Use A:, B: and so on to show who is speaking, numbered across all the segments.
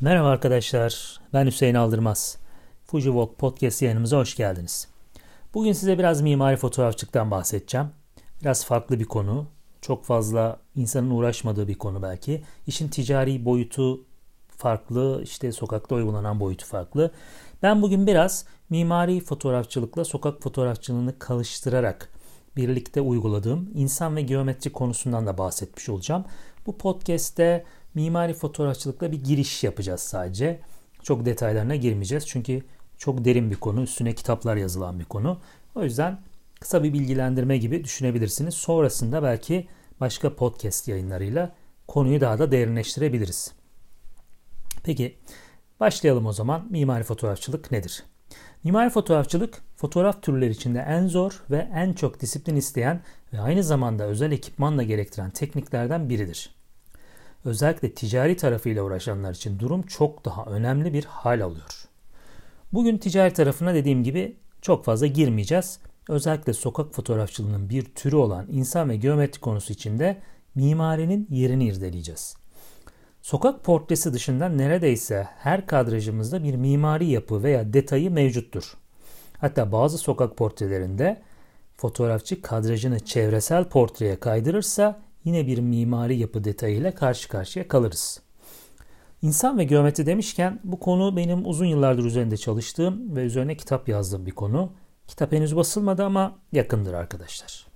A: Merhaba arkadaşlar, ben Hüseyin Aldırmaz. Fuji Walk Podcast yayınımıza hoş geldiniz. Bugün size biraz mimari fotoğrafçılıktan bahsedeceğim. Biraz farklı bir konu, çok fazla insanın uğraşmadığı bir konu belki. İşin ticari boyutu farklı, işte sokakta uygulanan boyutu farklı. Ben bugün biraz mimari fotoğrafçılıkla sokak fotoğrafçılığını karıştırarak birlikte uyguladığım insan ve geometri konusundan da bahsetmiş olacağım. Bu podcast'te mimari fotoğrafçılıkla bir giriş yapacağız sadece. Çok detaylarına girmeyeceğiz çünkü çok derin bir konu, üstüne kitaplar yazılan bir konu. O yüzden kısa bir bilgilendirme gibi düşünebilirsiniz. Sonrasında belki başka podcast yayınlarıyla konuyu daha da derinleştirebiliriz. Peki başlayalım o zaman. Mimari fotoğrafçılık nedir? Mimari fotoğrafçılık fotoğraf türleri içinde en zor ve en çok disiplin isteyen ve aynı zamanda özel ekipmanla gerektiren tekniklerden biridir. Özellikle ticari tarafıyla uğraşanlar için durum çok daha önemli bir hal alıyor. Bugün ticari tarafına dediğim gibi çok fazla girmeyeceğiz. Özellikle sokak fotoğrafçılığının bir türü olan insan ve geometri konusu içinde mimarinin yerini irdeleyeceğiz. Sokak portresi dışında neredeyse her kadrajımızda bir mimari yapı veya detayı mevcuttur. Hatta bazı sokak portrelerinde fotoğrafçı kadrajını çevresel portreye kaydırırsa yine bir mimari yapı detayıyla karşı karşıya kalırız. İnsan ve geometri demişken bu konu benim uzun yıllardır üzerinde çalıştığım ve üzerine kitap yazdığım bir konu. Kitap henüz basılmadı ama yakındır arkadaşlar.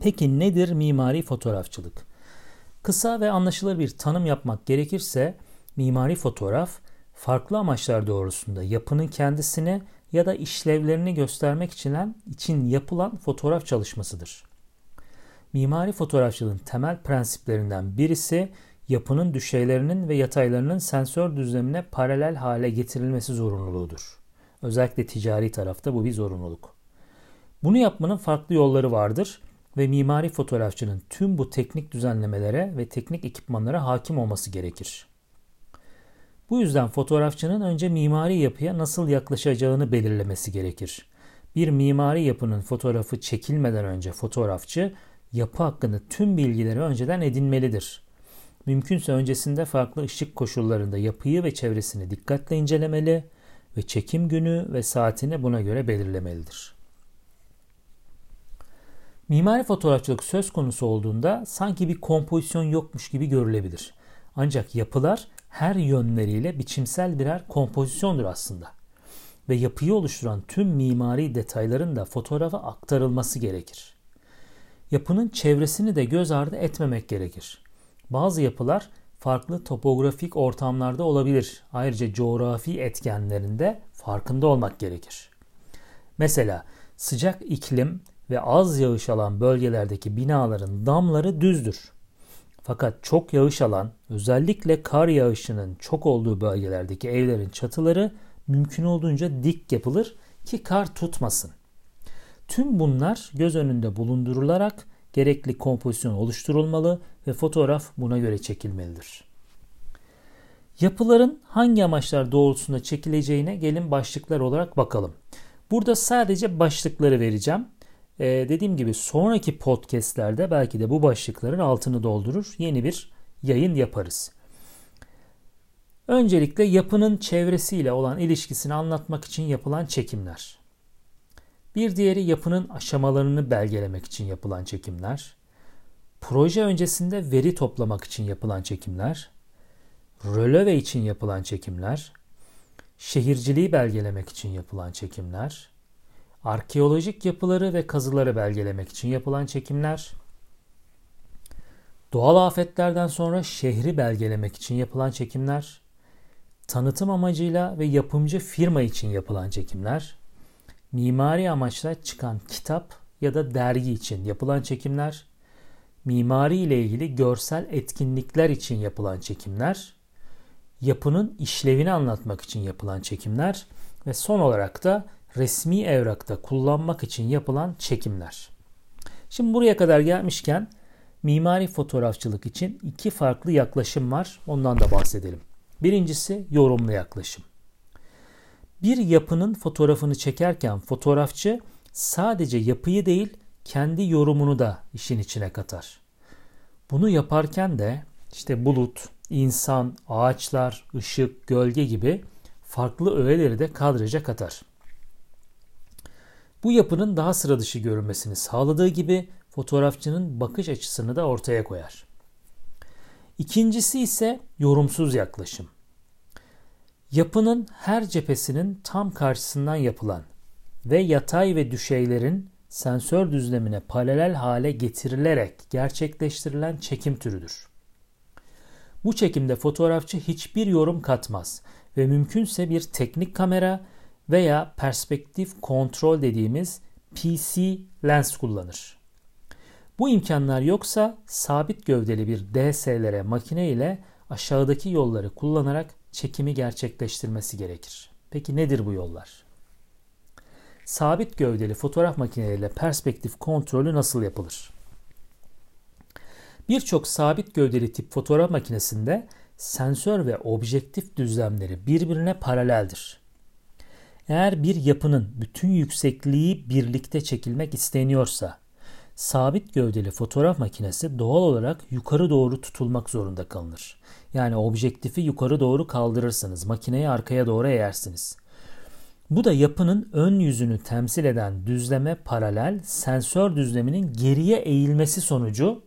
A: Peki nedir mimari fotoğrafçılık? Kısa ve anlaşılır bir tanım yapmak gerekirse mimari fotoğraf farklı amaçlar doğrusunda yapının kendisini ya da işlevlerini göstermek için, için yapılan fotoğraf çalışmasıdır. Mimari fotoğrafçılığın temel prensiplerinden birisi yapının düşeylerinin ve yataylarının sensör düzlemine paralel hale getirilmesi zorunluluğudur. Özellikle ticari tarafta bu bir zorunluluk. Bunu yapmanın farklı yolları vardır ve mimari fotoğrafçının tüm bu teknik düzenlemelere ve teknik ekipmanlara hakim olması gerekir. Bu yüzden fotoğrafçının önce mimari yapıya nasıl yaklaşacağını belirlemesi gerekir. Bir mimari yapının fotoğrafı çekilmeden önce fotoğrafçı yapı hakkında tüm bilgileri önceden edinmelidir. Mümkünse öncesinde farklı ışık koşullarında yapıyı ve çevresini dikkatle incelemeli ve çekim günü ve saatini buna göre belirlemelidir. Mimari fotoğrafçılık söz konusu olduğunda sanki bir kompozisyon yokmuş gibi görülebilir. Ancak yapılar her yönleriyle biçimsel birer kompozisyondur aslında. Ve yapıyı oluşturan tüm mimari detayların da fotoğrafa aktarılması gerekir. Yapının çevresini de göz ardı etmemek gerekir. Bazı yapılar farklı topografik ortamlarda olabilir. Ayrıca coğrafi etkenlerinde farkında olmak gerekir. Mesela sıcak iklim ve az yağış alan bölgelerdeki binaların damları düzdür. Fakat çok yağış alan, özellikle kar yağışının çok olduğu bölgelerdeki evlerin çatıları mümkün olduğunca dik yapılır ki kar tutmasın. Tüm bunlar göz önünde bulundurularak gerekli kompozisyon oluşturulmalı ve fotoğraf buna göre çekilmelidir. Yapıların hangi amaçlar doğrultusunda çekileceğine gelin başlıklar olarak bakalım. Burada sadece başlıkları vereceğim. Ee, dediğim gibi sonraki podcastlerde belki de bu başlıkların altını doldurur. Yeni bir yayın yaparız. Öncelikle yapının çevresiyle olan ilişkisini anlatmak için yapılan çekimler. Bir diğeri yapının aşamalarını belgelemek için yapılan çekimler. Proje öncesinde veri toplamak için yapılan çekimler. Röleve için yapılan çekimler. Şehirciliği belgelemek için yapılan çekimler. Arkeolojik yapıları ve kazıları belgelemek için yapılan çekimler. Doğal afetlerden sonra şehri belgelemek için yapılan çekimler. Tanıtım amacıyla ve yapımcı firma için yapılan çekimler mimari amaçla çıkan kitap ya da dergi için yapılan çekimler, mimari ile ilgili görsel etkinlikler için yapılan çekimler, yapının işlevini anlatmak için yapılan çekimler ve son olarak da resmi evrakta kullanmak için yapılan çekimler. Şimdi buraya kadar gelmişken mimari fotoğrafçılık için iki farklı yaklaşım var. Ondan da bahsedelim. Birincisi yorumlu yaklaşım. Bir yapının fotoğrafını çekerken fotoğrafçı sadece yapıyı değil kendi yorumunu da işin içine katar. Bunu yaparken de işte bulut, insan, ağaçlar, ışık, gölge gibi farklı öğeleri de kadraja katar. Bu yapının daha sıra dışı görünmesini sağladığı gibi fotoğrafçının bakış açısını da ortaya koyar. İkincisi ise yorumsuz yaklaşım. Yapının her cephesinin tam karşısından yapılan ve yatay ve düşeylerin sensör düzlemine paralel hale getirilerek gerçekleştirilen çekim türüdür. Bu çekimde fotoğrafçı hiçbir yorum katmaz ve mümkünse bir teknik kamera veya perspektif kontrol dediğimiz PC lens kullanır. Bu imkanlar yoksa sabit gövdeli bir DSLR makine ile aşağıdaki yolları kullanarak çekimi gerçekleştirmesi gerekir. Peki nedir bu yollar? Sabit gövdeli fotoğraf makineleriyle perspektif kontrolü nasıl yapılır? Birçok sabit gövdeli tip fotoğraf makinesinde sensör ve objektif düzlemleri birbirine paraleldir. Eğer bir yapının bütün yüksekliği birlikte çekilmek isteniyorsa, sabit gövdeli fotoğraf makinesi doğal olarak yukarı doğru tutulmak zorunda kalınır. Yani objektifi yukarı doğru kaldırırsınız, makineyi arkaya doğru eğersiniz. Bu da yapının ön yüzünü temsil eden düzleme paralel sensör düzleminin geriye eğilmesi sonucu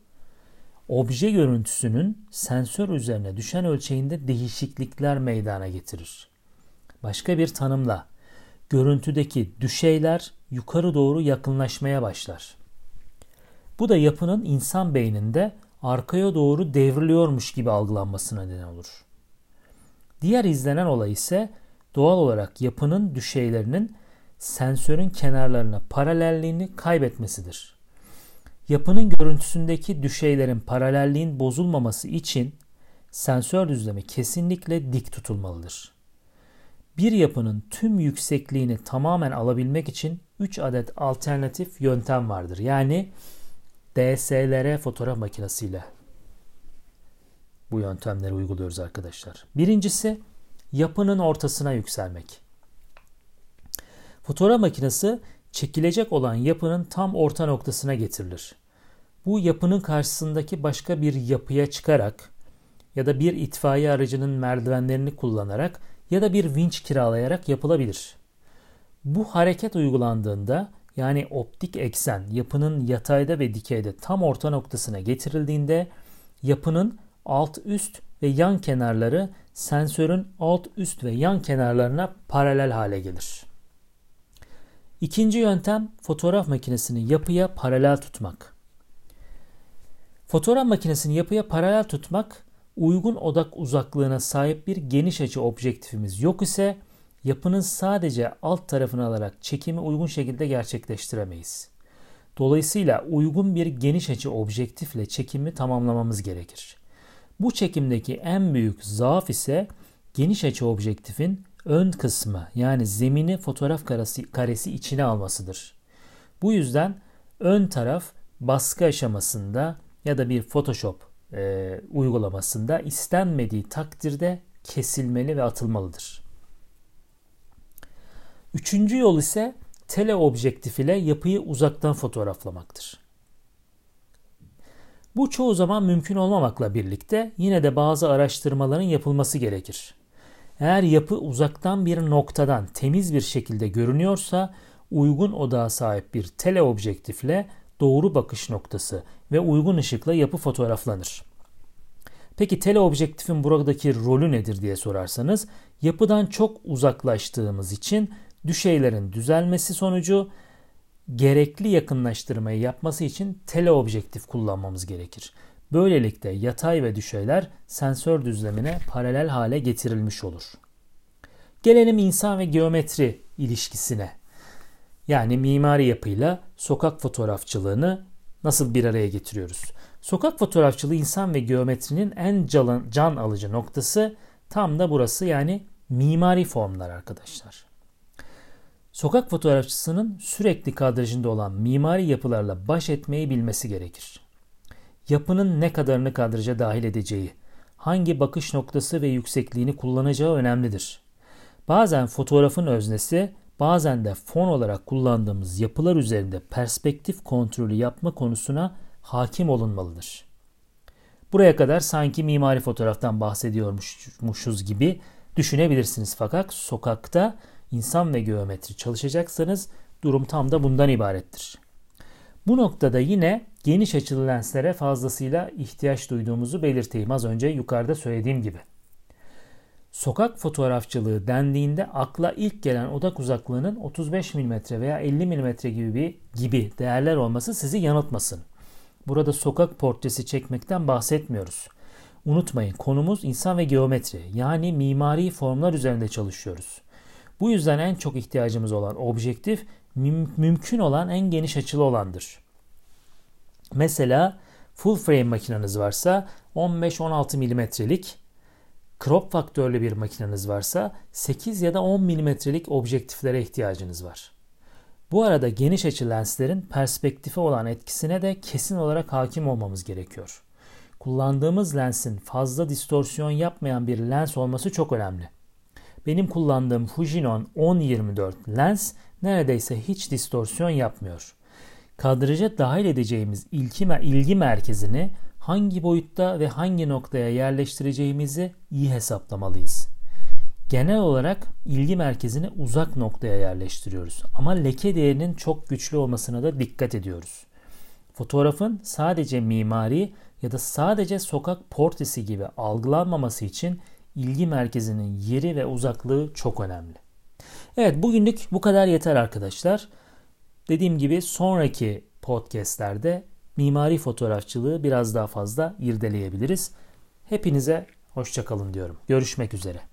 A: obje görüntüsünün sensör üzerine düşen ölçeğinde değişiklikler meydana getirir. Başka bir tanımla görüntüdeki düşeyler yukarı doğru yakınlaşmaya başlar. Bu da yapının insan beyninde arkaya doğru devriliyormuş gibi algılanmasına neden olur. Diğer izlenen olay ise doğal olarak yapının düşeylerinin sensörün kenarlarına paralelliğini kaybetmesidir. Yapının görüntüsündeki düşeylerin paralelliğin bozulmaması için sensör düzlemi kesinlikle dik tutulmalıdır. Bir yapının tüm yüksekliğini tamamen alabilmek için 3 adet alternatif yöntem vardır. Yani DSLR fotoğraf makinesiyle bu yöntemleri uyguluyoruz arkadaşlar. Birincisi yapının ortasına yükselmek. Fotoğraf makinesi çekilecek olan yapının tam orta noktasına getirilir. Bu yapının karşısındaki başka bir yapıya çıkarak ya da bir itfaiye aracının merdivenlerini kullanarak ya da bir vinç kiralayarak yapılabilir. Bu hareket uygulandığında yani optik eksen yapının yatayda ve dikeyde tam orta noktasına getirildiğinde yapının alt üst ve yan kenarları sensörün alt üst ve yan kenarlarına paralel hale gelir. İkinci yöntem fotoğraf makinesini yapıya paralel tutmak. Fotoğraf makinesini yapıya paralel tutmak uygun odak uzaklığına sahip bir geniş açı objektifimiz yok ise yapının sadece alt tarafını alarak çekimi uygun şekilde gerçekleştiremeyiz. Dolayısıyla uygun bir geniş açı objektifle çekimi tamamlamamız gerekir. Bu çekimdeki en büyük zaaf ise geniş açı objektifin ön kısmı yani zemini fotoğraf karesi, karesi içine almasıdır. Bu yüzden ön taraf baskı aşamasında ya da bir Photoshop e, uygulamasında istenmediği takdirde kesilmeli ve atılmalıdır. Üçüncü yol ise teleobjektif ile yapıyı uzaktan fotoğraflamaktır. Bu çoğu zaman mümkün olmamakla birlikte yine de bazı araştırmaların yapılması gerekir. Eğer yapı uzaktan bir noktadan temiz bir şekilde görünüyorsa uygun odağa sahip bir teleobjektifle doğru bakış noktası ve uygun ışıkla yapı fotoğraflanır. Peki teleobjektifin buradaki rolü nedir diye sorarsanız yapıdan çok uzaklaştığımız için düşeylerin düzelmesi sonucu gerekli yakınlaştırmayı yapması için teleobjektif kullanmamız gerekir. Böylelikle yatay ve düşeyler sensör düzlemine paralel hale getirilmiş olur. Gelelim insan ve geometri ilişkisine. Yani mimari yapıyla sokak fotoğrafçılığını nasıl bir araya getiriyoruz? Sokak fotoğrafçılığı insan ve geometrinin en can, can alıcı noktası tam da burası yani mimari formlar arkadaşlar. Sokak fotoğrafçısının sürekli kadrajında olan mimari yapılarla baş etmeyi bilmesi gerekir. Yapının ne kadarını kadraja dahil edeceği, hangi bakış noktası ve yüksekliğini kullanacağı önemlidir. Bazen fotoğrafın öznesi, bazen de fon olarak kullandığımız yapılar üzerinde perspektif kontrolü yapma konusuna hakim olunmalıdır. Buraya kadar sanki mimari fotoğraftan bahsediyormuşuz gibi düşünebilirsiniz. Fakat sokakta insan ve geometri çalışacaksanız durum tam da bundan ibarettir. Bu noktada yine geniş açılı lenslere fazlasıyla ihtiyaç duyduğumuzu belirteyim az önce yukarıda söylediğim gibi. Sokak fotoğrafçılığı dendiğinde akla ilk gelen odak uzaklığının 35 mm veya 50 mm gibi bir, gibi değerler olması sizi yanıltmasın. Burada sokak portresi çekmekten bahsetmiyoruz. Unutmayın konumuz insan ve geometri yani mimari formlar üzerinde çalışıyoruz. Bu yüzden en çok ihtiyacımız olan objektif müm- mümkün olan en geniş açılı olandır. Mesela full frame makineniz varsa 15-16 milimetrelik, crop faktörlü bir makineniz varsa 8 ya da 10 milimetrelik objektiflere ihtiyacınız var. Bu arada geniş açı lenslerin perspektife olan etkisine de kesin olarak hakim olmamız gerekiyor. Kullandığımız lensin fazla distorsiyon yapmayan bir lens olması çok önemli. Benim kullandığım Fujinon 1024 lens neredeyse hiç distorsiyon yapmıyor. Kadraja dahil edeceğimiz ilgi, ilgi merkezini hangi boyutta ve hangi noktaya yerleştireceğimizi iyi hesaplamalıyız. Genel olarak ilgi merkezini uzak noktaya yerleştiriyoruz ama leke değerinin çok güçlü olmasına da dikkat ediyoruz. Fotoğrafın sadece mimari ya da sadece sokak portresi gibi algılanmaması için ilgi merkezinin yeri ve uzaklığı çok önemli. Evet bugünlük bu kadar yeter arkadaşlar. Dediğim gibi sonraki podcastlerde mimari fotoğrafçılığı biraz daha fazla irdeleyebiliriz. Hepinize hoşçakalın diyorum. Görüşmek üzere.